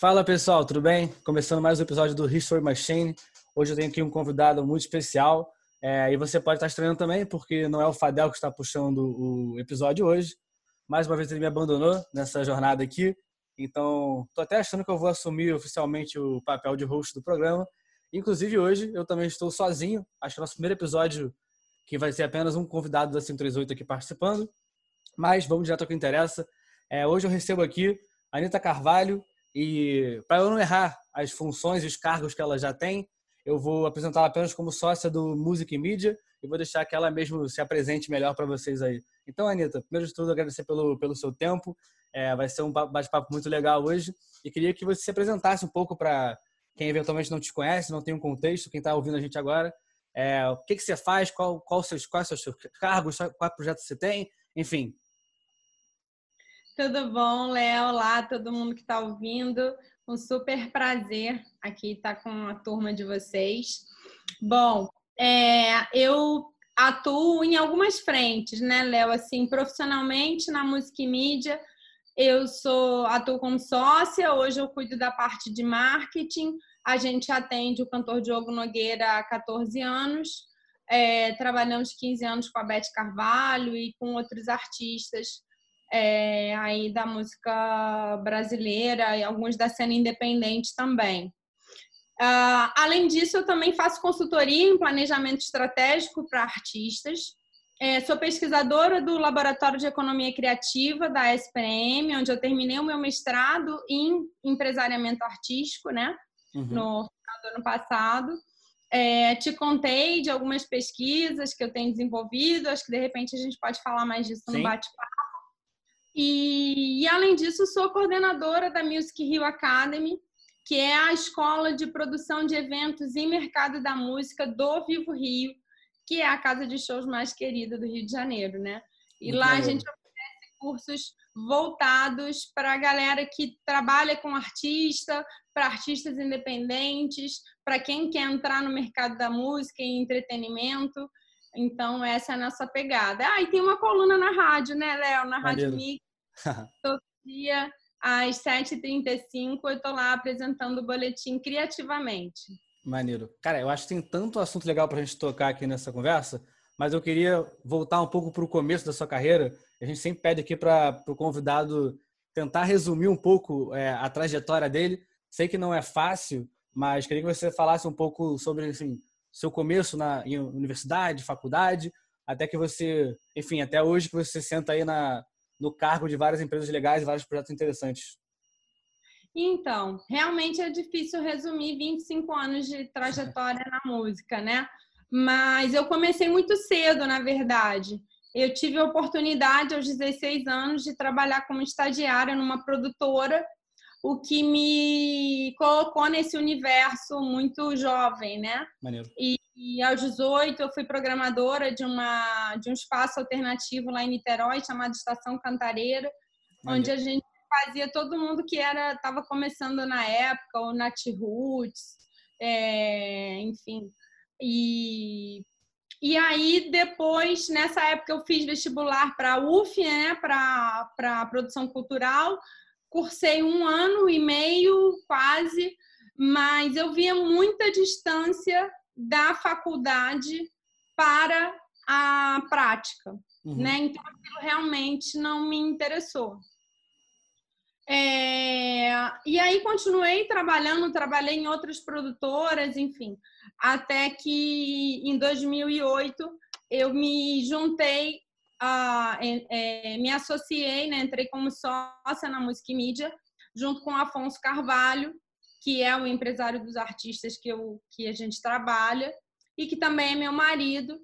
Fala pessoal, tudo bem? Começando mais um episódio do History Machine. Hoje eu tenho aqui um convidado muito especial é, e você pode estar estranhando também, porque não é o Fadel que está puxando o episódio hoje. Mais uma vez ele me abandonou nessa jornada aqui, então estou até achando que eu vou assumir oficialmente o papel de host do programa. Inclusive hoje eu também estou sozinho, acho que é o nosso primeiro episódio que vai ser apenas um convidado da 538 aqui participando. Mas vamos direto ao que interessa. É, hoje eu recebo aqui Anitta Carvalho, e para eu não errar as funções e os cargos que ela já tem, eu vou apresentá-la apenas como sócia do Music Media e vou deixar que ela mesmo se apresente melhor para vocês aí. Então, Anitta, primeiro de tudo, agradecer pelo, pelo seu tempo. É, vai ser um bate-papo muito legal hoje. E queria que você se apresentasse um pouco para quem eventualmente não te conhece, não tem um contexto, quem está ouvindo a gente agora. É, o que, que você faz, qual, qual seus, quais são os seus cargos, qual projeto você tem, enfim, tudo bom, Léo? Olá, todo mundo que está ouvindo. Um super prazer aqui estar com a turma de vocês. Bom, é, eu atuo em algumas frentes, né, Léo? Assim, profissionalmente na música e mídia, eu sou atuo como sócia. Hoje eu cuido da parte de marketing. A gente atende o cantor Diogo Nogueira há 14 anos. É, trabalhamos 15 anos com a Beth Carvalho e com outros artistas é, aí da música brasileira e alguns da cena independente também. Uh, além disso, eu também faço consultoria em planejamento estratégico para artistas. É, sou pesquisadora do Laboratório de Economia Criativa da SPM, onde eu terminei o meu mestrado em empresariamento artístico, né? Uhum. No final do ano passado. É, te contei de algumas pesquisas que eu tenho desenvolvido, acho que de repente a gente pode falar mais disso Sim. no bate-papo. E, e, além disso, sou coordenadora da Music Rio Academy, que é a escola de produção de eventos e mercado da música do Vivo Rio, que é a casa de shows mais querida do Rio de Janeiro, né? E Muito lá a gente oferece cursos voltados para a galera que trabalha com artista, para artistas independentes, para quem quer entrar no mercado da música e entretenimento. Então, essa é a nossa pegada. Ah, e tem uma coluna na rádio, né, Léo? Na Rádio Mix. Dia, às 7h35, eu estou lá apresentando o boletim criativamente. Maneiro. Cara, eu acho que tem tanto assunto legal para a gente tocar aqui nessa conversa, mas eu queria voltar um pouco para o começo da sua carreira. A gente sempre pede aqui para o convidado tentar resumir um pouco é, a trajetória dele. Sei que não é fácil, mas queria que você falasse um pouco sobre assim, seu começo na em universidade, faculdade, até que você, enfim, até hoje que você senta aí na, no cargo de várias empresas legais e vários projetos interessantes. Então, realmente é difícil resumir 25 anos de trajetória na música, né? Mas eu comecei muito cedo, na verdade. Eu tive a oportunidade, aos 16 anos, de trabalhar como estagiária numa produtora, o que me colocou nesse universo muito jovem, né? Maneiro. E, e aos 18 eu fui programadora de, uma, de um espaço alternativo lá em Niterói, chamado Estação Cantareira, Maneiro. onde a gente fazia todo mundo que era estava começando na época, o Nat Roots, é, enfim. E, e aí, depois, nessa época, eu fiz vestibular para a UF, né, para produção cultural. Cursei um ano e meio, quase, mas eu via muita distância da faculdade para a prática, uhum. né? Então aquilo realmente não me interessou. É... E aí continuei trabalhando, trabalhei em outras produtoras, enfim, até que em 2008 eu me juntei, a, é, me associei, né? entrei como sócia na Música e Mídia, junto com Afonso Carvalho, que é o empresário dos artistas que, eu, que a gente trabalha e que também é meu marido.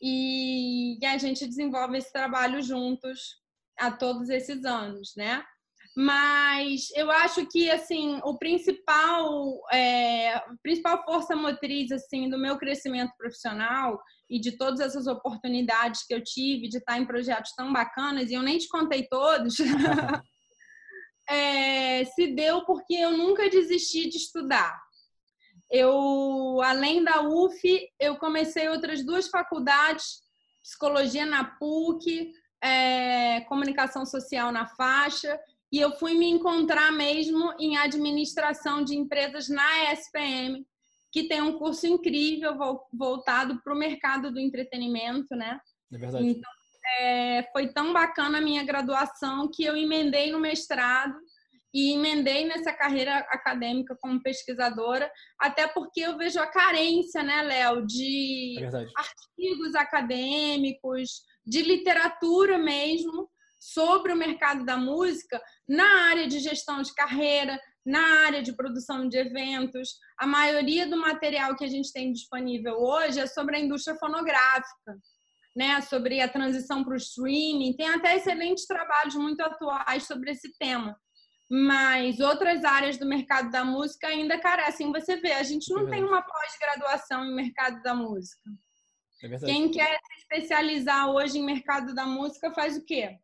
E, e a gente desenvolve esse trabalho juntos há todos esses anos, né? Mas eu acho que assim o principal, é, principal força motriz assim do meu crescimento profissional e de todas essas oportunidades que eu tive de estar em projetos tão bacanas e eu nem te contei todos é, se deu porque eu nunca desisti de estudar. Eu, além da UF, eu comecei outras duas faculdades, psicologia na PUC, é, comunicação social na faixa, e eu fui me encontrar mesmo em administração de empresas na SPM, que tem um curso incrível voltado para o mercado do entretenimento, né? É verdade. Então, é, foi tão bacana a minha graduação que eu emendei no mestrado e emendei nessa carreira acadêmica como pesquisadora, até porque eu vejo a carência, né, Léo, de é artigos acadêmicos, de literatura mesmo sobre o mercado da música na área de gestão de carreira, na área de produção de eventos. A maioria do material que a gente tem disponível hoje é sobre a indústria fonográfica, né? sobre a transição para o streaming. Tem até excelentes trabalhos muito atuais sobre esse tema mas outras áreas do mercado da música ainda carecem. Você vê, a gente não é tem uma pós-graduação em mercado da música. É Quem quer se especializar hoje em mercado da música faz o quê?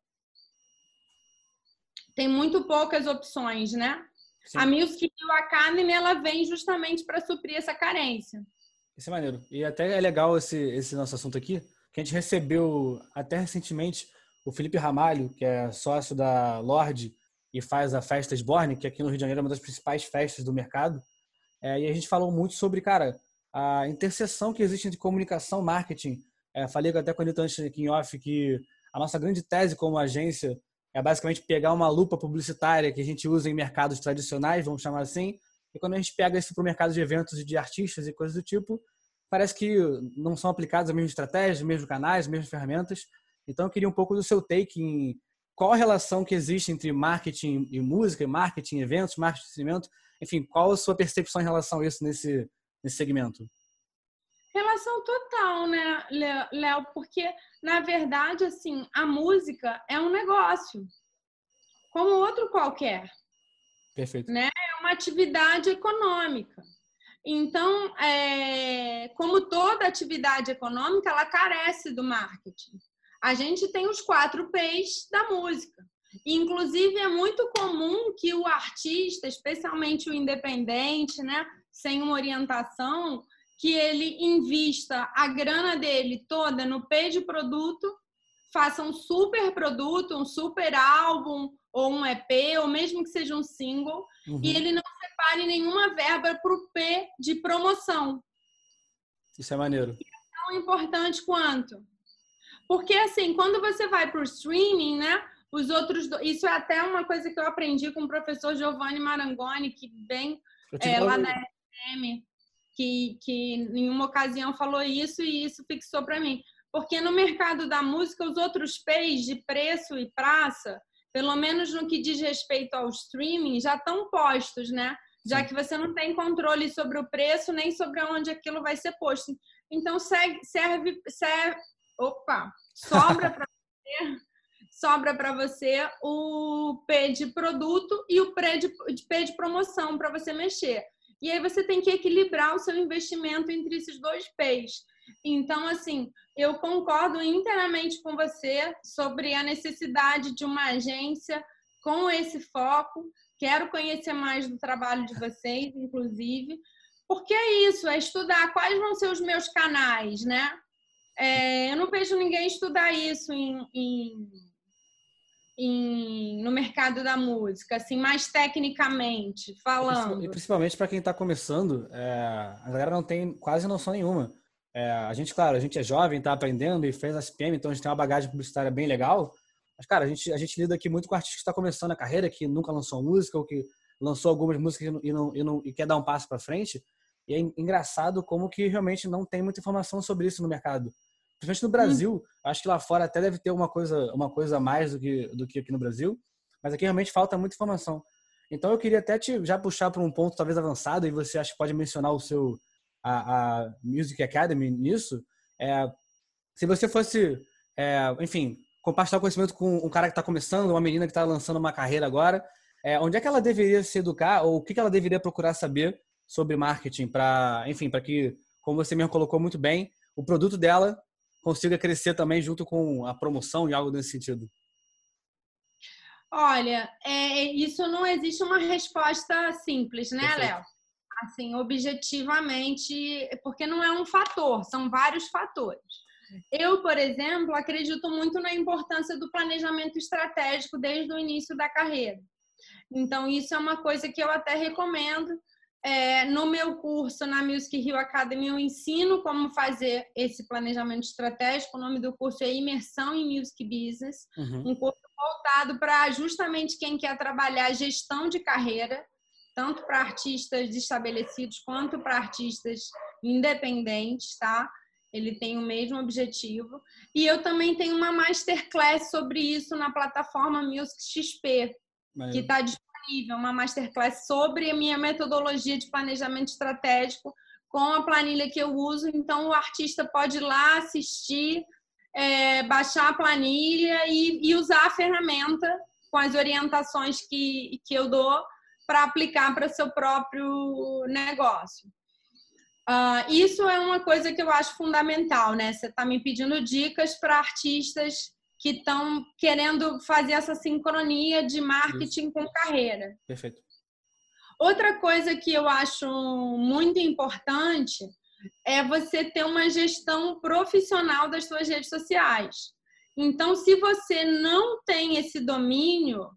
Tem muito poucas opções, né? Sim. A Music Hill Academy ela vem justamente para suprir essa carência. Isso é maneiro. E até é legal esse, esse nosso assunto aqui, que a gente recebeu até recentemente o Felipe Ramalho, que é sócio da Lorde, e faz a Festa Sborne, que aqui no Rio de Janeiro é uma das principais festas do mercado. É, e a gente falou muito sobre, cara, a interseção que existe entre comunicação e marketing. É, falei até com a Anitta antes aqui em off que a nossa grande tese como agência é basicamente pegar uma lupa publicitária que a gente usa em mercados tradicionais, vamos chamar assim, e quando a gente pega isso para o mercado de eventos e de artistas e coisas do tipo, parece que não são aplicadas as mesmas estratégias, os mesmos canais, as mesmas ferramentas. Então eu queria um pouco do seu take em qual a relação que existe entre marketing e música, marketing e eventos, marketing e entretenimento, enfim, qual a sua percepção em relação a isso nesse, nesse segmento? Relação total, né, Léo? Porque, na verdade, assim, a música é um negócio, como outro qualquer. Perfeito. Né? É uma atividade econômica. Então, é, como toda atividade econômica, ela carece do marketing a gente tem os quatro P's da música. Inclusive, é muito comum que o artista, especialmente o independente, né, sem uma orientação, que ele invista a grana dele toda no P de produto, faça um super produto, um super álbum, ou um EP, ou mesmo que seja um single, uhum. e ele não separe nenhuma verba para o P de promoção. Isso é maneiro. E é tão importante quanto porque, assim, quando você vai para o streaming, né? Os outros. Do... Isso é até uma coisa que eu aprendi com o professor Giovanni Marangoni, que bem é, lá na SM, que, que em uma ocasião falou isso e isso fixou para mim. Porque no mercado da música, os outros P's de preço e praça, pelo menos no que diz respeito ao streaming, já estão postos, né? Já que você não tem controle sobre o preço nem sobre onde aquilo vai ser posto. Então, serve, serve, serve opa, sobra para você, sobra para você o P de produto e o P de, P de promoção para você mexer. E aí você tem que equilibrar o seu investimento entre esses dois P's. Então, assim, eu concordo inteiramente com você sobre a necessidade de uma agência com esse foco. Quero conhecer mais do trabalho de vocês, inclusive, porque é isso, é estudar quais vão ser os meus canais, né? É, eu não vejo ninguém estudar isso em, em, em, no mercado da música, assim, mais tecnicamente falando. E principalmente para quem está começando, é, a galera não tem quase noção nenhuma. É, a gente, claro, a gente é jovem, está aprendendo e fez a SPM, então a gente tem uma bagagem publicitária bem legal. Mas, cara, a gente, a gente lida aqui muito com artista que está começando a carreira, que nunca lançou música ou que lançou algumas músicas e, não, e, não, e quer dar um passo para frente. E é engraçado como que realmente não tem muita informação sobre isso no mercado principalmente no Brasil. Hum. Acho que lá fora até deve ter uma coisa, uma coisa a mais do que, do que aqui no Brasil, mas aqui realmente falta muita informação. Então eu queria até te já puxar para um ponto talvez avançado e você acha que pode mencionar o seu a, a Music Academy nisso. É, se você fosse, é, enfim, compartilhar conhecimento com um cara que está começando, uma menina que está lançando uma carreira agora, é, onde é que ela deveria se educar ou o que, que ela deveria procurar saber sobre marketing para, enfim, para que, como você mesmo colocou muito bem, o produto dela consiga crescer também junto com a promoção e algo nesse sentido? Olha, é, isso não existe uma resposta simples, né, Léo? Assim, objetivamente, porque não é um fator, são vários fatores. Eu, por exemplo, acredito muito na importância do planejamento estratégico desde o início da carreira. Então, isso é uma coisa que eu até recomendo. É, no meu curso, na Music Rio Academy, eu ensino como fazer esse planejamento estratégico. O nome do curso é Imersão em Music Business, uhum. um curso voltado para justamente quem quer trabalhar gestão de carreira, tanto para artistas estabelecidos quanto para artistas independentes, tá? Ele tem o mesmo objetivo. E eu também tenho uma masterclass sobre isso na plataforma Music XP, que está disponível, uma masterclass sobre a minha metodologia de planejamento estratégico com a planilha que eu uso. Então, o artista pode ir lá assistir, é, baixar a planilha e, e, usar a ferramenta com as orientações que, que eu dou para aplicar para seu próprio negócio. Uh, isso é uma coisa que eu acho fundamental, né? Você está me pedindo dicas para artistas que estão querendo fazer essa sincronia de marketing isso. com carreira. Perfeito. Outra coisa que eu acho muito importante é você ter uma gestão profissional das suas redes sociais. Então, se você não tem esse domínio,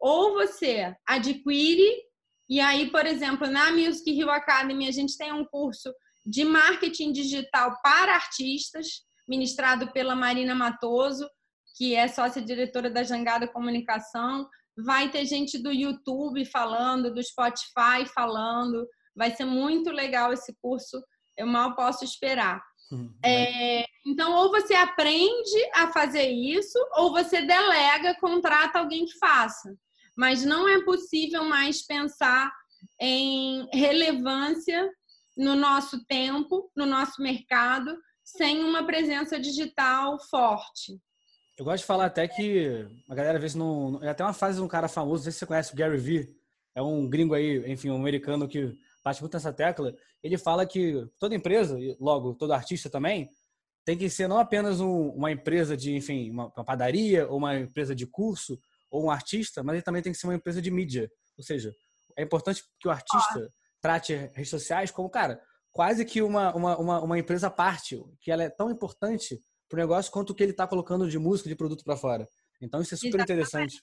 ou você adquire e aí, por exemplo, na Music Rio Academy, a gente tem um curso de marketing digital para artistas, ministrado pela Marina Matoso, que é sócia-diretora da Jangada Comunicação. Vai ter gente do YouTube falando, do Spotify falando. Vai ser muito legal esse curso. Eu mal posso esperar. Hum, é, então, ou você aprende a fazer isso, ou você delega, contrata alguém que faça mas não é possível mais pensar em relevância no nosso tempo, no nosso mercado, sem uma presença digital forte. Eu gosto de falar até que a galera às vezes não. É até uma fase de um cara famoso, não sei se você conhece o Gary Vee, é um gringo aí, enfim, um americano que bate muito nessa tecla. Ele fala que toda empresa, e logo todo artista também, tem que ser não apenas um, uma empresa de, enfim, uma, uma padaria ou uma empresa de curso, ou um artista, mas ele também tem que ser uma empresa de mídia. Ou seja, é importante que o artista trate redes sociais como, cara, quase que uma, uma, uma, uma empresa à parte, que ela é tão importante para o negócio quanto o que ele está colocando de música, de produto para fora. Então, isso é super Exatamente. interessante.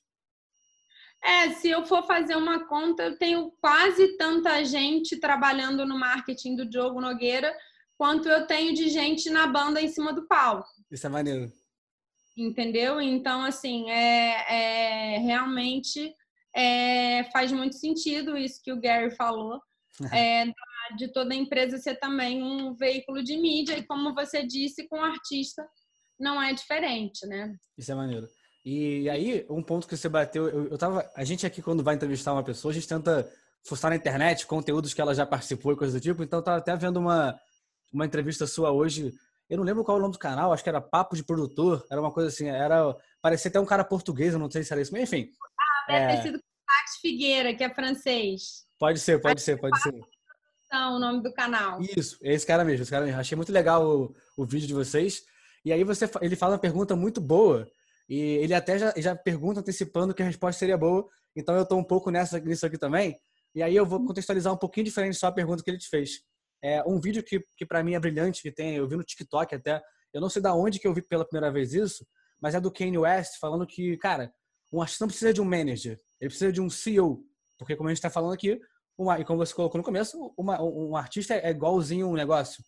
É, se eu for fazer uma conta, eu tenho quase tanta gente trabalhando no marketing do Diogo Nogueira quanto eu tenho de gente na banda em cima do palco. Isso é maneiro entendeu? Então, assim, é, é realmente é, faz muito sentido isso que o Gary falou, é, de toda empresa ser também um veículo de mídia, e como você disse, com o artista não é diferente, né? Isso é maneiro. E aí, um ponto que você bateu, eu, eu tava. A gente aqui, quando vai entrevistar uma pessoa, a gente tenta forçar na internet conteúdos que ela já participou e coisas do tipo. Então, eu tava até vendo uma, uma entrevista sua hoje eu não lembro qual é o nome do canal, acho que era Papo de Produtor, era uma coisa assim, era parecia até um cara português, eu não sei se era isso, mas enfim. Ah, deve é... ter sido Max Figueira, que é francês. Pode ser, pode ser, pode ser. O nome do canal. Isso, é esse cara mesmo, esse cara mesmo. Achei muito legal o, o vídeo de vocês. E aí você, ele fala uma pergunta muito boa e ele até já, já pergunta antecipando que a resposta seria boa. Então eu estou um pouco nessa nisso aqui também. E aí eu vou contextualizar um pouquinho diferente só a pergunta que ele te fez. É um vídeo que, que para mim é brilhante, que tem, eu vi no TikTok até. Eu não sei da onde que eu vi pela primeira vez isso, mas é do Kanye West falando que, cara, um artista não precisa de um manager, ele precisa de um CEO. Porque, como a gente está falando aqui, uma, e como você colocou no começo, uma, um artista é igualzinho um negócio.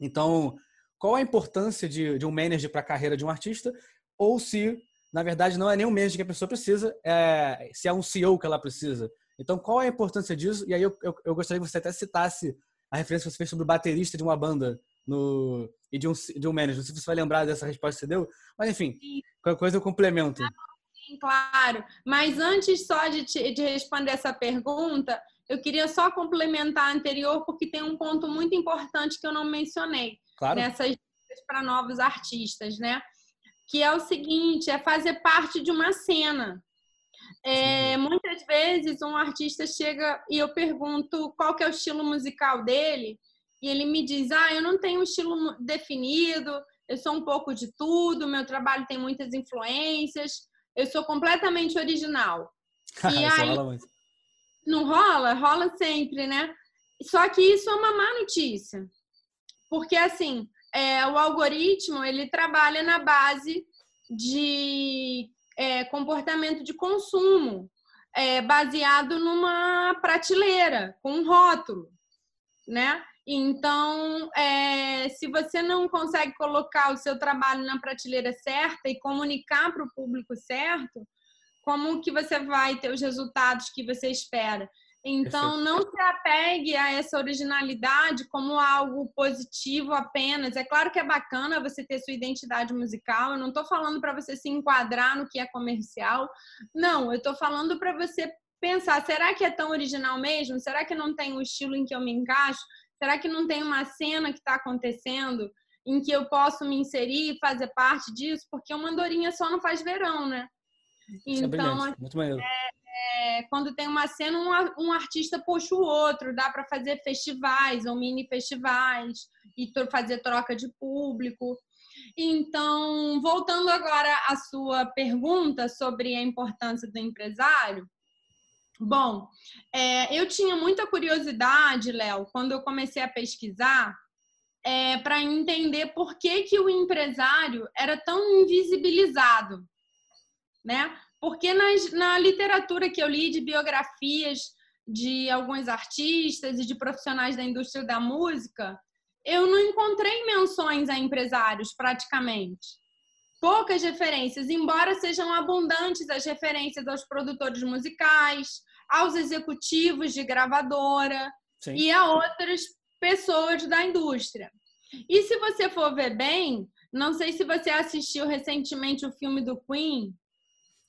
Então, qual a importância de, de um manager para a carreira de um artista? Ou se, na verdade, não é nem um manager que a pessoa precisa, é, se é um CEO que ela precisa. Então, qual é a importância disso? E aí eu, eu, eu gostaria que você até citasse a referência que você fez sobre o baterista de uma banda no, e de um, de um manager. Não sei se você vai lembrar dessa resposta que você deu, mas enfim, Sim. qualquer coisa eu complemento. Sim, claro. Mas antes só de, te, de responder essa pergunta, eu queria só complementar a anterior, porque tem um ponto muito importante que eu não mencionei claro. nessas dicas para novos artistas, né? Que é o seguinte, é fazer parte de uma cena. É, muitas vezes um artista chega e eu pergunto qual que é o estilo musical dele e ele me diz, ah, eu não tenho um estilo definido, eu sou um pouco de tudo, meu trabalho tem muitas influências, eu sou completamente original. e aí, não rola? Rola sempre, né? Só que isso é uma má notícia. Porque, assim, é, o algoritmo, ele trabalha na base de é, comportamento de consumo. é, baseado numa prateleira, com um rótulo, né? Então, é, se você não consegue colocar o seu trabalho na prateleira certa e comunicar para o público certo, como que você vai ter os resultados que você espera? Então, não se apegue a essa originalidade como algo positivo apenas. É claro que é bacana você ter sua identidade musical. Eu não estou falando para você se enquadrar no que é comercial. Não, eu estou falando para você pensar: será que é tão original mesmo? Será que não tem um estilo em que eu me encaixo? Será que não tem uma cena que está acontecendo em que eu posso me inserir e fazer parte disso? Porque uma andorinha só não faz verão, né? É então, é Muito maneiro. É, é, quando tem uma cena, um, um artista puxa o outro, dá para fazer festivais ou mini festivais e fazer troca de público. Então, voltando agora à sua pergunta sobre a importância do empresário, bom, é, eu tinha muita curiosidade, Léo, quando eu comecei a pesquisar, é, para entender por que, que o empresário era tão invisibilizado, né? Porque nas, na literatura que eu li de biografias de alguns artistas e de profissionais da indústria da música, eu não encontrei menções a empresários praticamente. Poucas referências, embora sejam abundantes as referências aos produtores musicais, aos executivos de gravadora Sim. e a outras pessoas da indústria. E se você for ver bem, não sei se você assistiu recentemente o filme do Queen,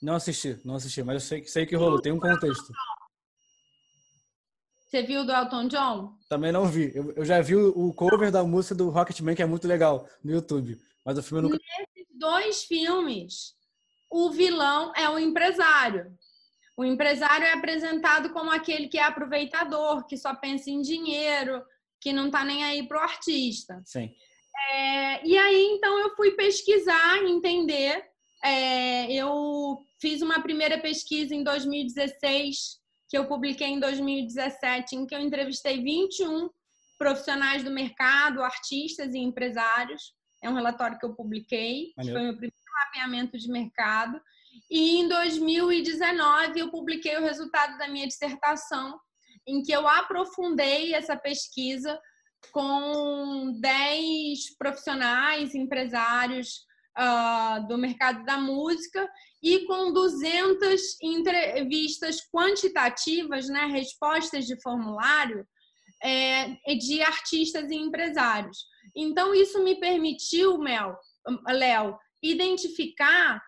não assisti, não assisti, mas eu sei, sei que rolou, tem um contexto. Você viu do Elton John? Também não vi. Eu, eu já vi o cover da música do Rocketman, que é muito legal, no YouTube. Mas o filme eu nunca. Nesses dois filmes, o vilão é o empresário. O empresário é apresentado como aquele que é aproveitador, que só pensa em dinheiro, que não está nem aí pro artista. Sim. É, e aí, então, eu fui pesquisar, entender é, eu fiz uma primeira pesquisa em 2016, que eu publiquei em 2017, em que eu entrevistei 21 profissionais do mercado, artistas e empresários. É um relatório que eu publiquei, que foi meu primeiro mapeamento de mercado. E em 2019 eu publiquei o resultado da minha dissertação, em que eu aprofundei essa pesquisa com 10 profissionais, empresários uh, do mercado da música e com 200 entrevistas quantitativas, né, respostas de formulário é, de artistas e empresários. Então, isso me permitiu, Mel, Léo, identificar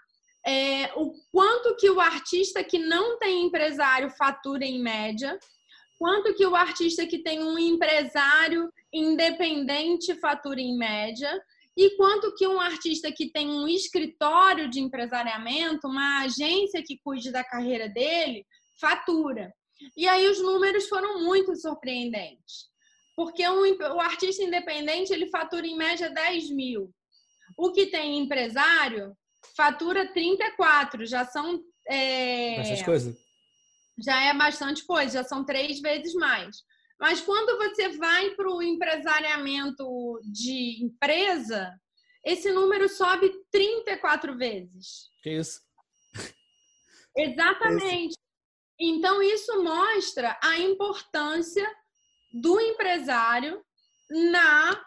é, o quanto que o artista que não tem empresário fatura em média, quanto que o artista que tem um empresário independente fatura em média, e quanto que um artista que tem um escritório de empresariamento, uma agência que cuide da carreira dele, fatura. E aí os números foram muito surpreendentes. Porque um, o artista independente, ele fatura em média 10 mil. O que tem empresário fatura 34, já são... É, bastante coisa. Já é bastante coisa, já são três vezes mais. Mas quando você vai para o empresariamento de empresa, esse número sobe 34 vezes. Que isso? Exatamente. Então, isso mostra a importância do empresário na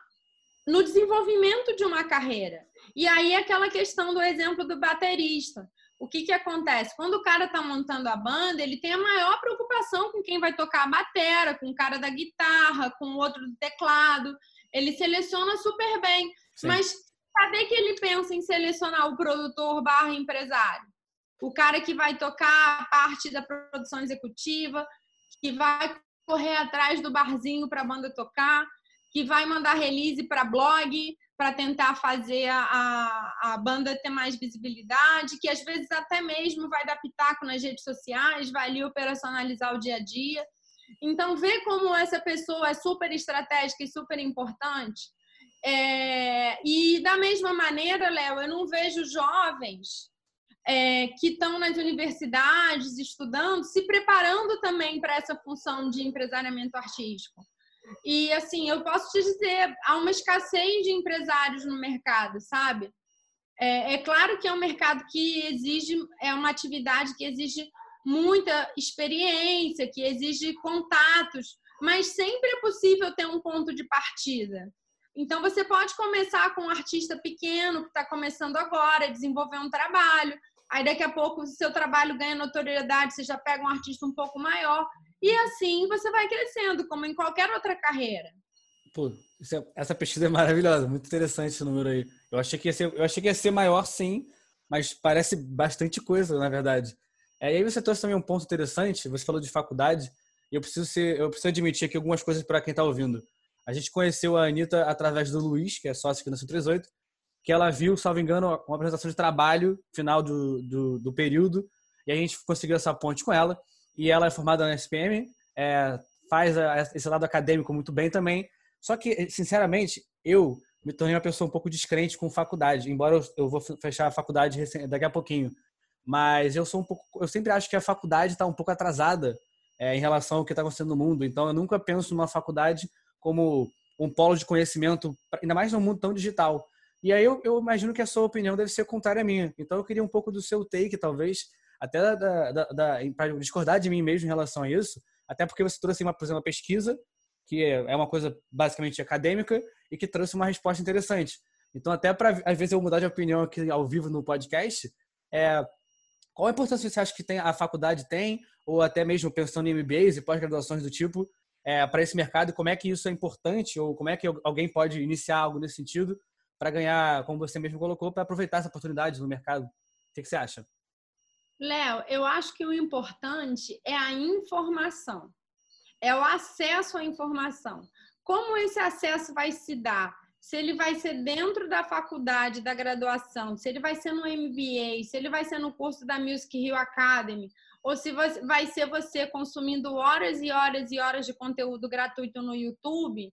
no desenvolvimento de uma carreira. E aí, aquela questão do exemplo do baterista o que, que acontece? Quando o cara está montando a banda, ele tem a maior preocupação com quem vai tocar a batera, com o cara da guitarra, com o outro do teclado. Ele seleciona super bem. Sim. Mas cadê que ele pensa em selecionar o produtor barra empresário? O cara que vai tocar a parte da produção executiva, que vai correr atrás do barzinho para a banda tocar, que vai mandar release para blog, para tentar fazer a, a, banda ter mais visibilidade, que às vezes até mesmo vai dar pitaco nas redes sociais, vai ali operacionalizar o dia a dia. Então, ver como essa pessoa é super estratégica e super importante. É... E da mesma maneira, Léo, eu não vejo jovens é, que estão nas universidades estudando, se preparando também para essa função de empresariamento artístico. E assim, eu posso te dizer, há uma escassez de empresários no mercado, sabe? É, é, claro que é um mercado que exige, é uma atividade que exige muita experiência, que exige contatos, mas sempre é possível ter um ponto de partida. Então, você pode começar com um artista pequeno que está começando agora, desenvolver um trabalho. Aí, daqui a pouco, o seu trabalho ganha notoriedade, você já pega um artista um pouco maior. E assim você vai crescendo, como em qualquer outra carreira. Pô, é, essa pesquisa é maravilhosa, muito interessante esse número aí. Eu achei que ia ser, eu achei que ia ser maior, sim, mas parece bastante coisa, na verdade. É, e aí você trouxe também um ponto interessante, você falou de faculdade, e eu preciso, ser, eu preciso admitir aqui algumas coisas para quem está ouvindo. A gente conheceu a Anitta através do Luiz, que é sócio aqui na 138, que ela viu, salvo engano, uma apresentação de trabalho final do, do, do, período, e a gente conseguiu essa ponte com ela. E ela é formada na SPM, é, faz a, esse lado acadêmico muito bem também. Só que, sinceramente, eu me tornei uma pessoa um pouco descrente com faculdade, embora eu, eu vou fechar a faculdade daqui a pouquinho. Mas eu sou um pouco, eu sempre acho que a faculdade está um pouco atrasada é, em relação ao que está acontecendo no mundo. Então, eu nunca penso numa faculdade como um polo de conhecimento, ainda mais num mundo tão digital. E aí eu, eu, imagino que a sua opinião deve ser contrária à minha. Então eu queria um pouco do seu take, talvez, até da, da, da para discordar de mim mesmo em relação a isso, até porque você trouxe, uma, por exemplo, uma pesquisa, que é uma coisa basicamente acadêmica, e que trouxe uma resposta interessante. Então, até para, às vezes, eu mudar de opinião aqui ao vivo no podcast, é, qual a importância você acha que tem, a faculdade tem, ou até mesmo pensando em MBAs e pós-graduações do tipo, é, para esse mercado como é que isso é importante ou como é que alguém pode iniciar algo nesse sentido para ganhar, como você mesmo colocou, para aproveitar essa oportunidade no mercado. O que, que você acha? Léo, eu acho que o importante é a informação, é o acesso à informação. Como esse acesso vai se dar? Se ele vai ser dentro da faculdade, da graduação, se ele vai ser no MBA, se ele vai ser no curso da Music Hill Academy, ou se vai ser você consumindo horas e horas e horas de conteúdo gratuito no YouTube,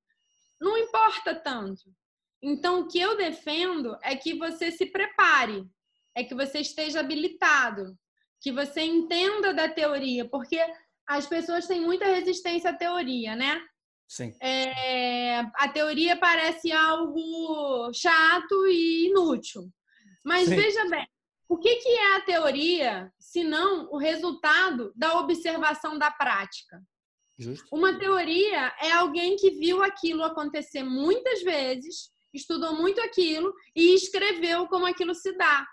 não importa tanto. Então, o que eu defendo é que você se prepare, é que você esteja habilitado, que você entenda da teoria, porque as pessoas têm muita resistência à teoria, né? Sim. É, a teoria parece algo chato e inútil. Mas Sim. veja bem, o que, que é a teoria, se não o resultado da observação da prática? Justo. Uma teoria é alguém que viu aquilo acontecer muitas vezes, estudou muito aquilo e escreveu como aquilo se dá.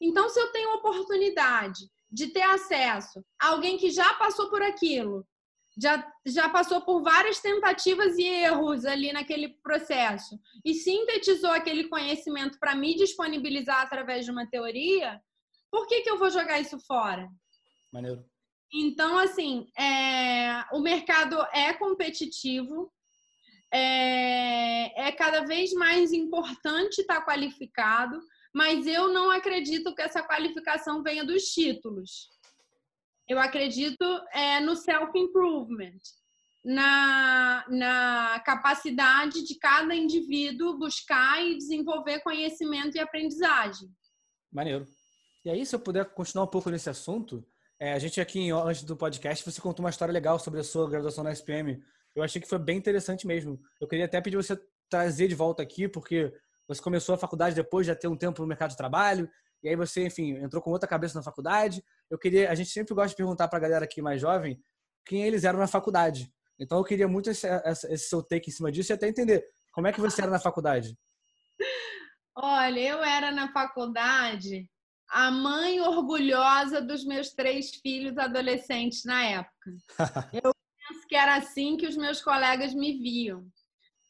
Então, se eu tenho oportunidade de ter acesso a alguém que já passou por aquilo, já, já passou por várias tentativas e erros ali naquele processo e sintetizou aquele conhecimento para me disponibilizar através de uma teoria, por que, que eu vou jogar isso fora? Maneiro. Então, assim, é, o mercado é competitivo, é, é cada vez mais importante estar qualificado, mas eu não acredito que essa qualificação venha dos títulos. Eu acredito é, no self-improvement, na, na capacidade de cada indivíduo buscar e desenvolver conhecimento e aprendizagem. Maneiro. E aí, se eu puder continuar um pouco nesse assunto, é, a gente aqui, antes do podcast, você contou uma história legal sobre a sua graduação na SPM. Eu achei que foi bem interessante mesmo. Eu queria até pedir você trazer de volta aqui, porque você começou a faculdade depois de já ter um tempo no mercado de trabalho, e aí você, enfim, entrou com outra cabeça na faculdade. Eu queria, a gente sempre gosta de perguntar para a galera aqui mais jovem quem eles eram na faculdade. Então eu queria muito esse, esse seu take em cima disso e até entender como é que você era na faculdade. Olha, eu era na faculdade a mãe orgulhosa dos meus três filhos adolescentes na época. Eu penso que era assim que os meus colegas me viam,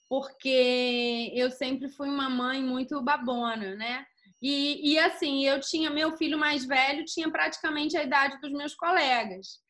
porque eu sempre fui uma mãe muito babona, né? E, e assim, eu tinha meu filho mais velho, tinha praticamente a idade dos meus colegas.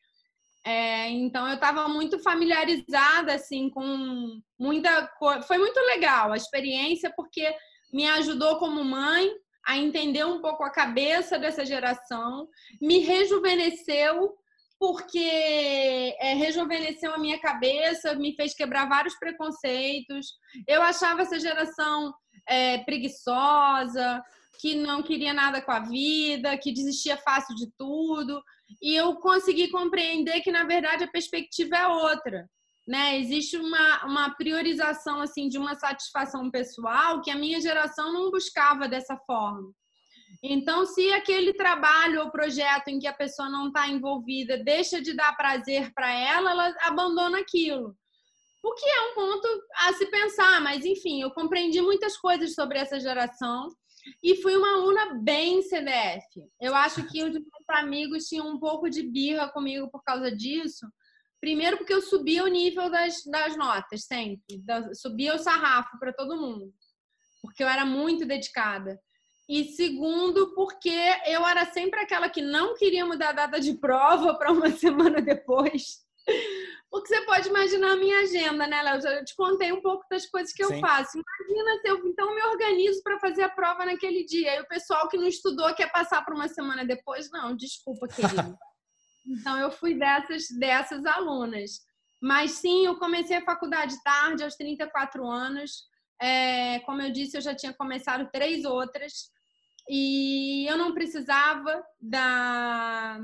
É, então eu estava muito familiarizada assim com muita coisa. Foi muito legal a experiência porque me ajudou como mãe a entender um pouco a cabeça dessa geração, me rejuvenesceu, porque é, rejuvenesceu a minha cabeça, me fez quebrar vários preconceitos. Eu achava essa geração é, preguiçosa, que não queria nada com a vida, que desistia fácil de tudo. E eu consegui compreender que, na verdade, a perspectiva é outra né? Existe uma, uma priorização assim de uma satisfação pessoal que a minha geração não buscava dessa forma. Então, se aquele trabalho ou projeto em que a pessoa não está envolvida deixa de dar prazer para ela, ela abandona aquilo. O que é um ponto a se pensar, mas enfim, eu compreendi muitas coisas sobre essa geração e fui uma aluna bem CDF. Eu acho que os meus amigos tinham um pouco de birra comigo por causa disso. Primeiro, porque eu subia o nível das, das notas sempre, subia o sarrafo para todo mundo, porque eu era muito dedicada. E segundo, porque eu era sempre aquela que não queria mudar a data de prova para uma semana depois. Porque você pode imaginar a minha agenda, né, Léo? Eu te contei um pouco das coisas que Sim. eu faço. Imagina se eu então me organizo para fazer a prova naquele dia. E o pessoal que não estudou quer passar para uma semana depois. Não, desculpa, querido. então eu fui dessas, dessas alunas. Mas sim, eu comecei a faculdade tarde, aos 34 anos. É, como eu disse, eu já tinha começado três outras. E eu não precisava da,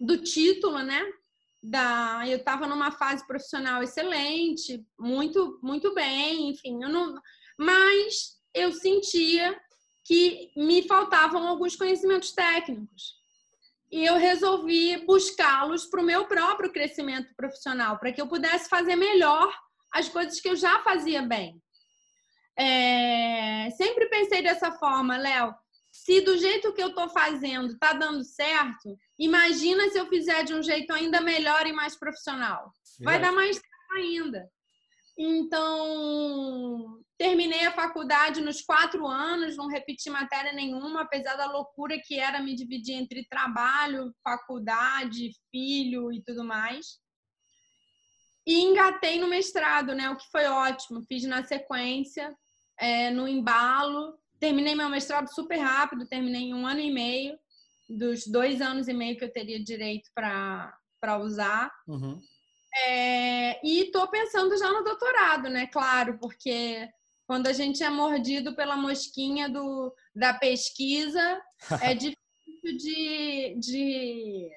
do título, né? Da, eu estava numa fase profissional excelente, muito, muito bem, enfim, eu não, mas eu sentia que me faltavam alguns conhecimentos técnicos. E eu resolvi buscá-los para o meu próprio crescimento profissional, para que eu pudesse fazer melhor as coisas que eu já fazia bem. É, sempre pensei dessa forma, Léo se do jeito que eu estou fazendo está dando certo, imagina se eu fizer de um jeito ainda melhor e mais profissional. Vai dar mais certo ainda. Então, terminei a faculdade nos quatro anos, não repeti matéria nenhuma, apesar da loucura que era me dividir entre trabalho, faculdade, filho e tudo mais. E engatei no mestrado, né? O que foi ótimo. Fiz na sequência, é, no embalo, terminei meu mestrado super rápido, terminei em um ano e meio, dos dois anos e meio que eu teria direito para usar. Uhum. É, e estou pensando já no doutorado, né? Claro, porque quando a gente é mordido pela mosquinha do, da pesquisa, é difícil de, de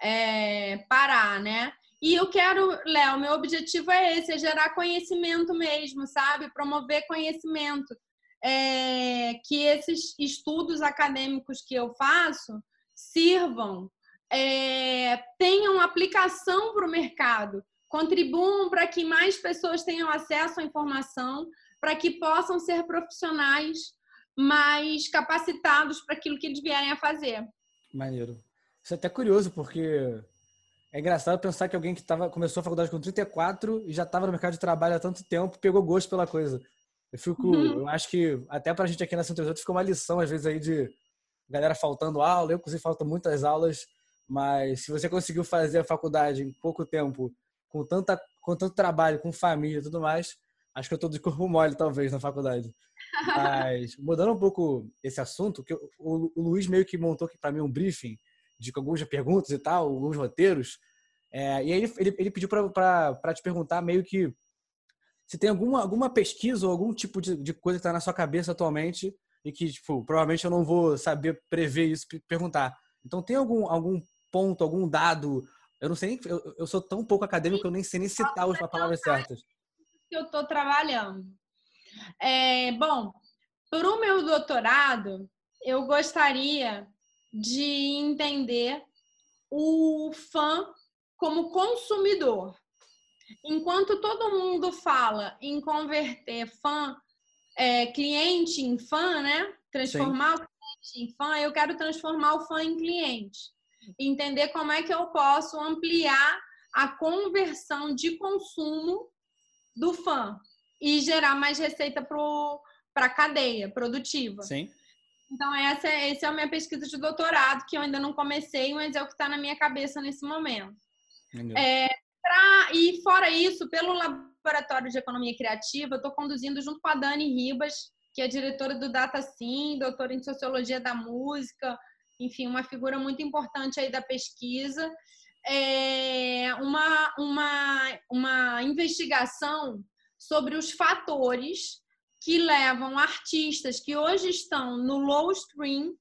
é, parar, né? E eu quero, Léo, meu objetivo é esse, é gerar conhecimento mesmo, sabe? Promover conhecimento é, que esses estudos acadêmicos que eu faço sirvam, é, tenham aplicação para o mercado, contribuam para que mais pessoas tenham acesso à informação, para que possam ser profissionais mais capacitados para aquilo que eles vierem a fazer. Maneiro. Isso é até curioso, porque é engraçado pensar que alguém que tava, começou a faculdade com 34 e já estava no mercado de trabalho há tanto tempo pegou gosto pela coisa. Eu fico, uhum. eu acho que até pra gente aqui na 138 fica uma lição às vezes aí de galera faltando aula, eu inclusive faltam muitas aulas, mas se você conseguiu fazer a faculdade em pouco tempo, com tanta com tanto trabalho, com família e tudo mais, acho que eu tô de corpo mole talvez na faculdade. Mas mudando um pouco esse assunto, que o, o Luiz meio que montou aqui para mim um briefing de algumas perguntas e tal, alguns roteiros. É, e aí ele, ele, ele pediu para te perguntar meio que se tem alguma, alguma pesquisa ou algum tipo de, de coisa que está na sua cabeça atualmente e que, tipo, provavelmente eu não vou saber prever isso, perguntar. Então, tem algum, algum ponto, algum dado? Eu não sei, eu, eu sou tão pouco acadêmico que eu nem sei nem citar as palavras certas. Que eu estou trabalhando. É, bom, para o meu doutorado, eu gostaria de entender o fã como consumidor. Enquanto todo mundo fala em converter fã, é, cliente em fã, né? Transformar Sim. o cliente em fã, eu quero transformar o fã em cliente. Entender como é que eu posso ampliar a conversão de consumo do fã e gerar mais receita para a cadeia produtiva. Sim. Então, essa, essa é a minha pesquisa de doutorado, que eu ainda não comecei, mas é o que está na minha cabeça nesse momento. É, Pra, e fora isso, pelo Laboratório de Economia Criativa, eu estou conduzindo junto com a Dani Ribas, que é diretora do DataSim, doutora em Sociologia da Música, enfim, uma figura muito importante aí da pesquisa, é uma, uma, uma investigação sobre os fatores que levam artistas que hoje estão no low stream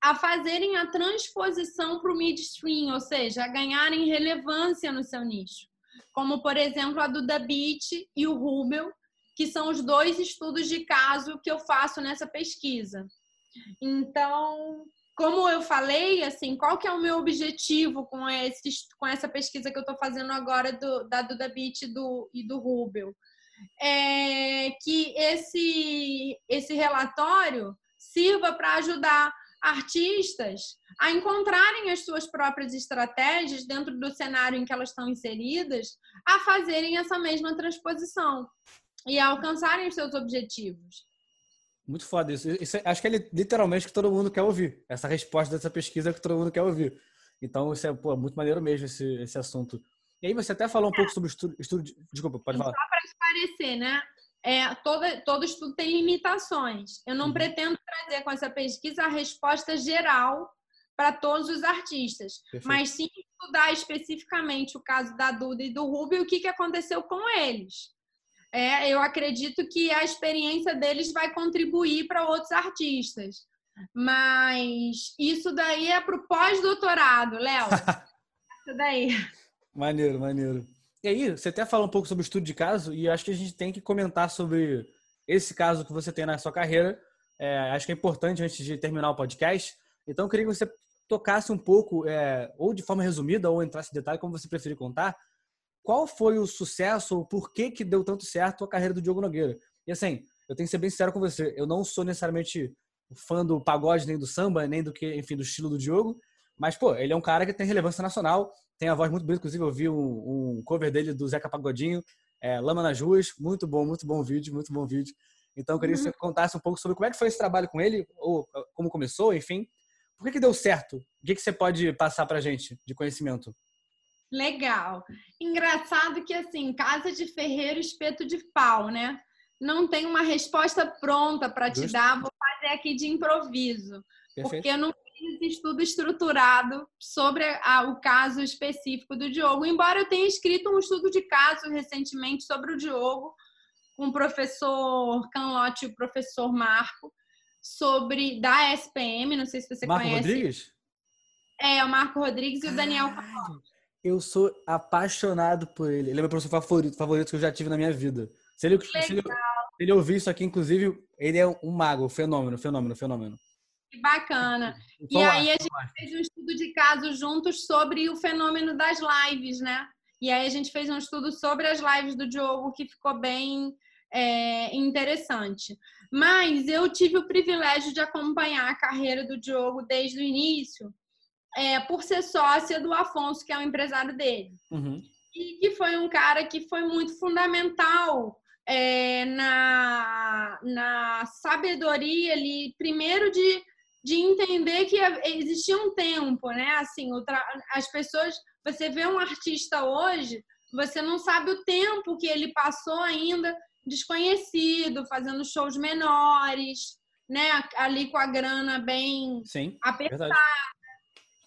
a fazerem a transposição para o midstream, ou seja, a ganharem relevância no seu nicho. Como, por exemplo, a do Da Beat e o Rubel, que são os dois estudos de caso que eu faço nessa pesquisa. Então, como eu falei, assim, qual que é o meu objetivo com, com essa pesquisa que eu estou fazendo agora do, da Duda Beat e do, e do Rubel? É que esse, esse relatório sirva para ajudar artistas a encontrarem as suas próprias estratégias dentro do cenário em que elas estão inseridas, a fazerem essa mesma transposição e a alcançarem os seus objetivos. Muito foda isso. isso acho que é literalmente que todo mundo quer ouvir. Essa resposta dessa pesquisa é que todo mundo quer ouvir. Então, isso é pô, muito maneiro mesmo, esse, esse assunto. E aí você até falou um é. pouco sobre o estudo, estudo. Desculpa, pode falar. Só para esclarecer, né? É, todo, todo estudo tem limitações. Eu não uhum. pretendo trazer com essa pesquisa a resposta geral para todos os artistas, Perfeito. mas sim estudar especificamente o caso da Duda e do Rubio e o que, que aconteceu com eles. É, eu acredito que a experiência deles vai contribuir para outros artistas. Mas isso daí é para o pós-doutorado, Léo. isso daí. Maneiro, maneiro. E aí, você até falou um pouco sobre o estudo de caso, e acho que a gente tem que comentar sobre esse caso que você tem na sua carreira. É, acho que é importante antes de terminar o podcast. Então, eu queria que você tocasse um pouco, é, ou de forma resumida, ou entrasse em detalhe, como você preferir contar, qual foi o sucesso ou por que, que deu tanto certo a carreira do Diogo Nogueira. E assim, eu tenho que ser bem sincero com você, eu não sou necessariamente fã do pagode, nem do samba, nem do que, enfim, do estilo do Diogo, mas, pô, ele é um cara que tem relevância nacional, tem a voz muito bonita, inclusive eu vi um, um cover dele do Zeca Pagodinho, é, Lama nas Ruas, muito bom, muito bom vídeo, muito bom vídeo. Então, eu queria que você uhum. contasse um pouco sobre como é que foi esse trabalho com ele, ou como começou, enfim. Por que, que deu certo? O que, que você pode passar pra gente de conhecimento? Legal. Engraçado que, assim, casa de ferreiro, espeto de pau, né? Não tem uma resposta pronta para te dar, vou fazer aqui de improviso. Perfeito. Porque eu não fiz estudo estruturado sobre a, o caso específico do Diogo, embora eu tenha escrito um estudo de caso recentemente sobre o Diogo, com o professor Canlotti e o professor Marco, sobre da SPM, não sei se você Marco conhece. Marco Rodrigues? É, o Marco Rodrigues e o Daniel Canlotti. Eu sou apaixonado por ele. Ele é meu professor favorito, favorito que eu já tive na minha vida. Se ele, se ele, se ele ouvir isso aqui, inclusive, ele é um mago, fenômeno, fenômeno, fenômeno. Que bacana. E aí a gente fez um estudo de caso juntos sobre o fenômeno das lives, né? E aí a gente fez um estudo sobre as lives do Diogo que ficou bem é, interessante. Mas eu tive o privilégio de acompanhar a carreira do Diogo desde o início é, por ser sócia do Afonso, que é o empresário dele. Uhum. E que foi um cara que foi muito fundamental é, na, na sabedoria ali, primeiro de, de entender que existia um tempo, né? Assim, as pessoas, você vê um artista hoje, você não sabe o tempo que ele passou ainda desconhecido, fazendo shows menores, né? Ali com a grana bem Sim, apertada. Verdade.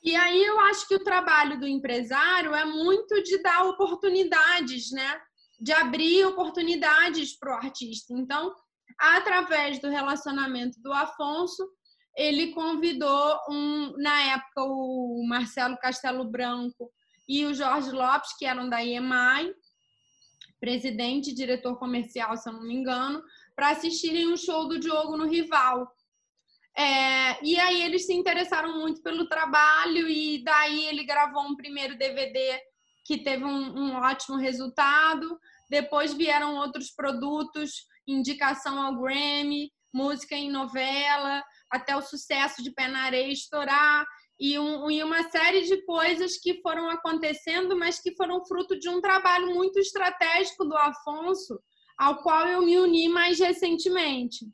E aí eu acho que o trabalho do empresário é muito de dar oportunidades, né? De abrir oportunidades para o artista. Então, através do relacionamento do Afonso, ele convidou um, na época o Marcelo Castelo Branco e o Jorge Lopes, que eram da EMAI, presidente e diretor comercial, se eu não me engano, para assistirem um show do Diogo no Rival. É, e aí eles se interessaram muito pelo trabalho e daí ele gravou um primeiro DVD que teve um, um ótimo resultado. Depois vieram outros produtos, indicação ao Grammy, música em novela, até o sucesso de Pé na Areia estourar e, um, e uma série de coisas que foram acontecendo, mas que foram fruto de um trabalho muito estratégico do Afonso, ao qual eu me uni mais recentemente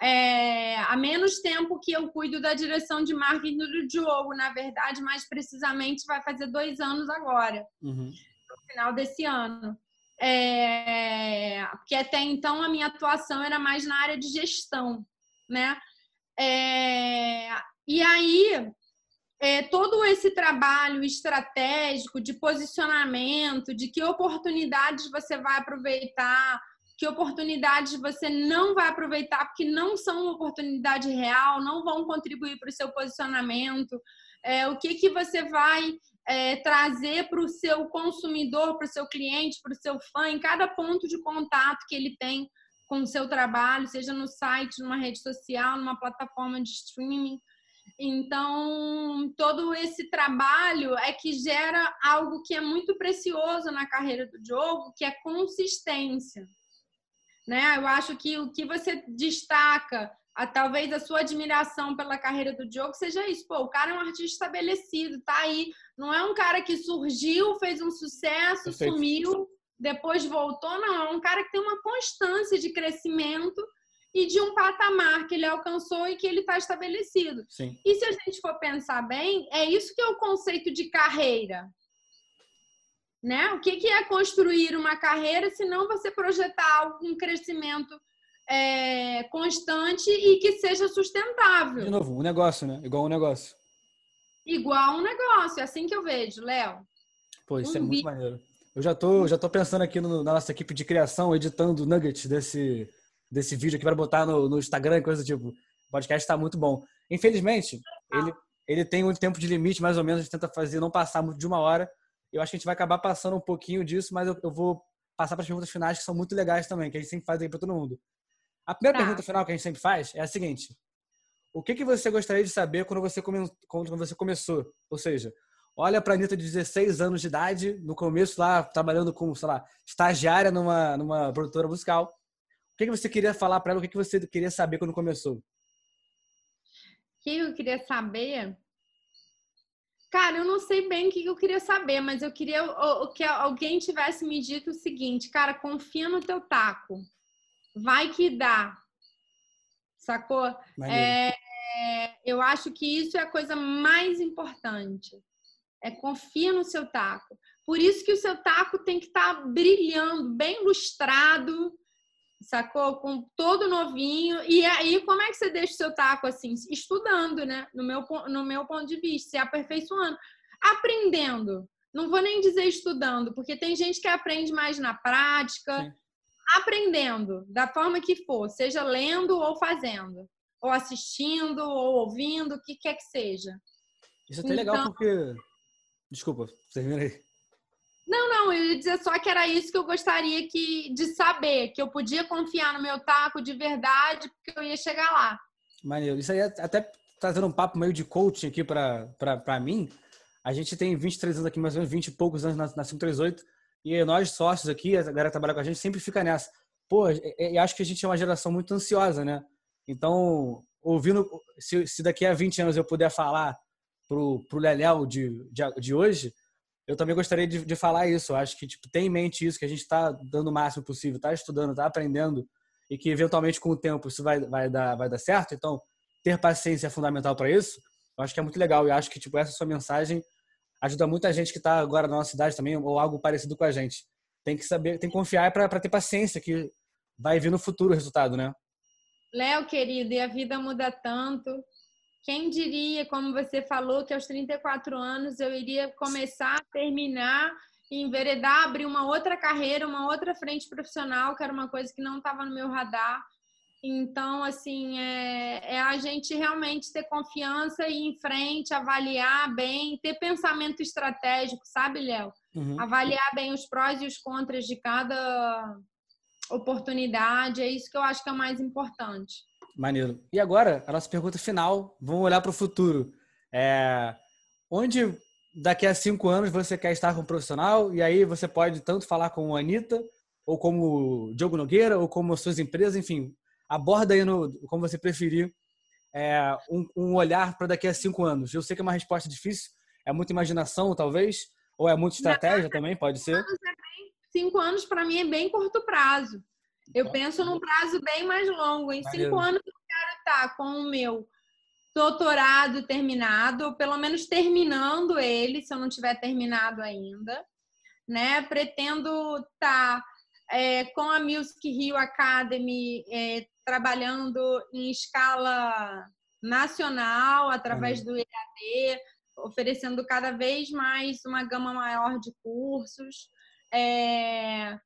é, há menos tempo que eu cuido da direção de marketing do Diogo, na verdade, mais precisamente vai fazer dois anos agora, uhum. no final desse ano. É, porque até então a minha atuação era mais na área de gestão, né? É, e aí é, todo esse trabalho estratégico de posicionamento, de que oportunidades você vai aproveitar, que oportunidades você não vai aproveitar porque não são uma oportunidade real, não vão contribuir para o seu posicionamento, é, o que, que você vai é, trazer para o seu consumidor, para o seu cliente, para o seu fã, em cada ponto de contato que ele tem com o seu trabalho, seja no site, numa rede social, numa plataforma de streaming. Então, todo esse trabalho é que gera algo que é muito precioso na carreira do Diogo, que é consistência. Né? Eu acho que o que você destaca, a, talvez a sua admiração pela carreira do Diogo seja isso. Pô, o cara é um artista estabelecido, tá aí. Não é um cara que surgiu, fez um sucesso, Perfeito. sumiu, depois voltou. Não, é um cara que tem uma constância de crescimento e de um patamar que ele alcançou e que ele está estabelecido. Sim. E se a gente for pensar bem, é isso que é o conceito de carreira. Né? O que, é construir uma carreira se não você projetar um crescimento é, constante e que seja sustentável? De novo, um negócio, né? Igual um negócio. Igual um negócio, é assim que eu vejo, Léo. Pô, isso um é muito maneiro. Eu já tô, já tô pensando aqui no, na nossa equipe de criação, editando nuggets desse, desse vídeo aqui para botar no, no Instagram e coisa do tipo. O podcast está muito bom. Infelizmente, ele, ele tem um tempo de limite, mais ou menos, a gente tenta fazer não passar muito de uma hora. Eu acho que a gente vai acabar passando um pouquinho disso, mas eu, eu vou passar para as perguntas finais que são muito legais também, que a gente sempre faz aí para todo mundo. A primeira tá. pergunta final que a gente sempre faz é a seguinte: O que, que você gostaria de saber quando você, come, quando você começou? Ou seja, olha para a Anitta de 16 anos de idade, no começo lá, trabalhando como, sei lá, estagiária numa, numa produtora musical que, que você queria falar para ela? O que, que você queria saber quando começou? O que eu queria saber? Cara, eu não sei bem o que eu queria saber, mas eu queria que alguém tivesse me dito o seguinte, cara, confia no teu taco. Vai que dá. Sacou? É, eu acho que isso é a coisa mais importante. É confia no seu taco. Por isso que o seu taco tem que estar tá brilhando, bem lustrado, sacou? Com todo novinho. E aí, como é que você deixa o seu taco assim? Estudando, né? No meu, no meu ponto de vista, se aperfeiçoando. Aprendendo. Não vou nem dizer estudando, porque tem gente que aprende mais na prática. Sim. Aprendendo, da forma que for, seja lendo ou fazendo, ou assistindo, ou ouvindo, o que quer que seja. Isso é até então... legal porque. Desculpa, termina aí. Não, não, eu ia dizer só que era isso que eu gostaria que, de saber, que eu podia confiar no meu taco de verdade, porque eu ia chegar lá. Maneiro. Isso aí é até trazendo um papo meio de coaching aqui para mim. A gente tem 23 anos aqui, mais ou menos 20 e poucos anos na, na 538, e nós sócios aqui, a galera que trabalha com a gente, sempre fica nessa. Pô, eu acho que a gente é uma geração muito ansiosa, né? Então, ouvindo, se, se daqui a 20 anos eu puder falar pro, pro Leléo de, de, de hoje, eu também gostaria de, de falar isso. Eu acho que tipo, tem em mente isso, que a gente está dando o máximo possível, está estudando, está aprendendo e que eventualmente com o tempo isso vai, vai, dar, vai dar certo. Então, ter paciência é fundamental para isso. Eu acho que é muito legal e acho que tipo, essa sua mensagem ajuda muita gente que está agora na nossa cidade também ou algo parecido com a gente. Tem que saber, tem que confiar para ter paciência que vai vir no futuro o resultado, né? Léo, querido, e a vida muda tanto quem diria, como você falou, que aos 34 anos eu iria começar, terminar, enveredar, abrir uma outra carreira, uma outra frente profissional, que era uma coisa que não estava no meu radar. Então, assim, é, é, a gente realmente ter confiança e ir em frente, avaliar bem, ter pensamento estratégico, sabe, Léo? Uhum. Avaliar bem os prós e os contras de cada oportunidade, é isso que eu acho que é o mais importante. Maneiro. E agora, a nossa pergunta final, vamos olhar para o futuro. É, onde daqui a cinco anos você quer estar como profissional? E aí você pode tanto falar com a Anitta, ou como Diogo Nogueira, ou como suas empresas, enfim, aborda aí no, como você preferir é, um, um, olhar para daqui a cinco anos. Eu sei que é uma resposta difícil, é muita imaginação, talvez, ou é muita estratégia também, pode ser. Cinco anos, para mim, é bem curto prazo. Eu penso num prazo bem mais longo. Em cinco anos eu quero estar com o meu doutorado terminado, ou pelo menos terminando ele, se eu não tiver terminado ainda. Né? Pretendo estar é, com a Music Rio Academy é, trabalhando em escala nacional, através do EAD, oferecendo cada vez mais uma gama maior de cursos. É,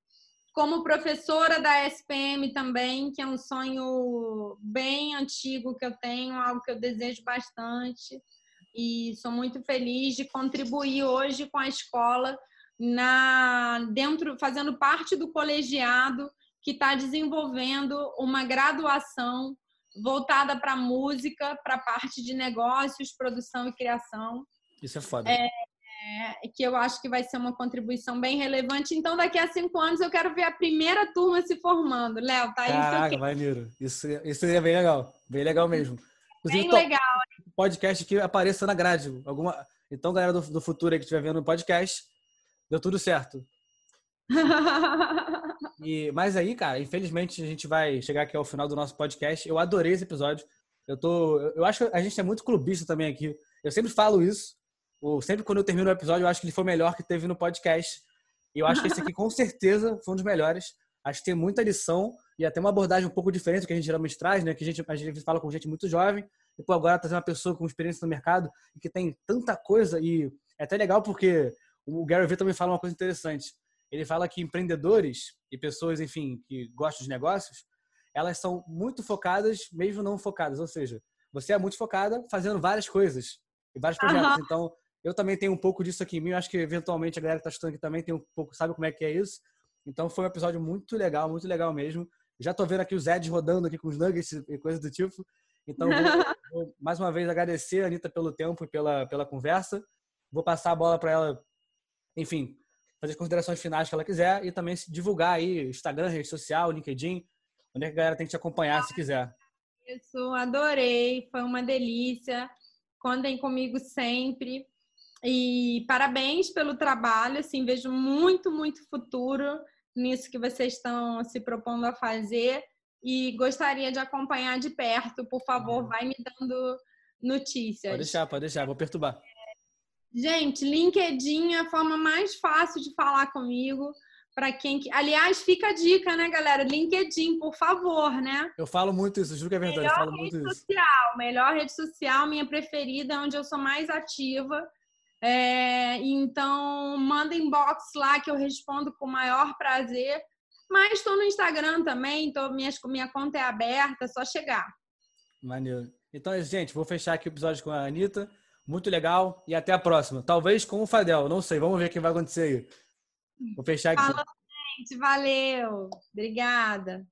como professora da SPM também, que é um sonho bem antigo que eu tenho, algo que eu desejo bastante. E sou muito feliz de contribuir hoje com a escola na dentro fazendo parte do colegiado que está desenvolvendo uma graduação voltada para música, para a parte de negócios, produção e criação. Isso é foda. É, é, que eu acho que vai ser uma contribuição bem relevante. Então, daqui a cinco anos, eu quero ver a primeira turma se formando. Léo, tá aí? Caraca, maneiro. Isso, isso é bem legal. Bem legal mesmo. Inclusive, bem legal. Podcast que apareça na grade. Alguma... Então, galera do, do futuro aí que estiver vendo o podcast, deu tudo certo. e, mas aí, cara, infelizmente a gente vai chegar aqui ao final do nosso podcast. Eu adorei esse episódio. Eu tô, eu acho que a gente é muito clubista também aqui. Eu sempre falo isso. Sempre quando eu termino o episódio, eu acho que ele foi o melhor que teve no podcast. E eu acho que esse aqui com certeza foi um dos melhores. Acho que tem muita lição e até uma abordagem um pouco diferente do que a gente geralmente traz, né? Que a gente, a gente fala com gente muito jovem e pô, agora trazer uma pessoa com experiência no mercado e que tem tanta coisa e é até legal porque o Gary Vee também fala uma coisa interessante. Ele fala que empreendedores e pessoas, enfim, que gostam de negócios, elas são muito focadas, mesmo não focadas. Ou seja, você é muito focada fazendo várias coisas e vários projetos. Uhum. Então, eu também tenho um pouco disso aqui em mim. Eu acho que eventualmente a galera que está estudando aqui também tem um pouco, sabe como é que é isso. Então, foi um episódio muito legal, muito legal mesmo. Já estou vendo aqui os Eds rodando aqui com os nuggets e coisas do tipo. Então, vou, vou, mais uma vez agradecer a Anitta pelo tempo e pela, pela conversa. Vou passar a bola para ela, enfim, fazer as considerações finais que ela quiser e também se divulgar aí Instagram, rede social, LinkedIn, onde é que a galera tem que te acompanhar se quiser. Isso, adorei, foi uma delícia. Contem comigo sempre. E parabéns pelo trabalho, assim, vejo muito, muito futuro nisso que vocês estão se propondo a fazer e gostaria de acompanhar de perto. Por favor, vai me dando notícias. Pode deixar, pode deixar, vou perturbar. Gente, LinkedIn é a forma mais fácil de falar comigo. Para quem que... Aliás, fica a dica, né, galera? LinkedIn, por favor, né? Eu falo muito isso, juro que é verdade. Melhor eu falo rede muito social, isso. melhor rede social, minha preferida, onde eu sou mais ativa. É, então, manda inbox lá que eu respondo com o maior prazer. Mas estou no Instagram também, tô, minha, minha conta é aberta, é só chegar. Maneiro. Então, gente, vou fechar aqui o episódio com a Anitta. Muito legal e até a próxima. Talvez com o Fadel, não sei. Vamos ver o que vai acontecer aí. Vou fechar aqui. Falou, gente. Valeu. Obrigada.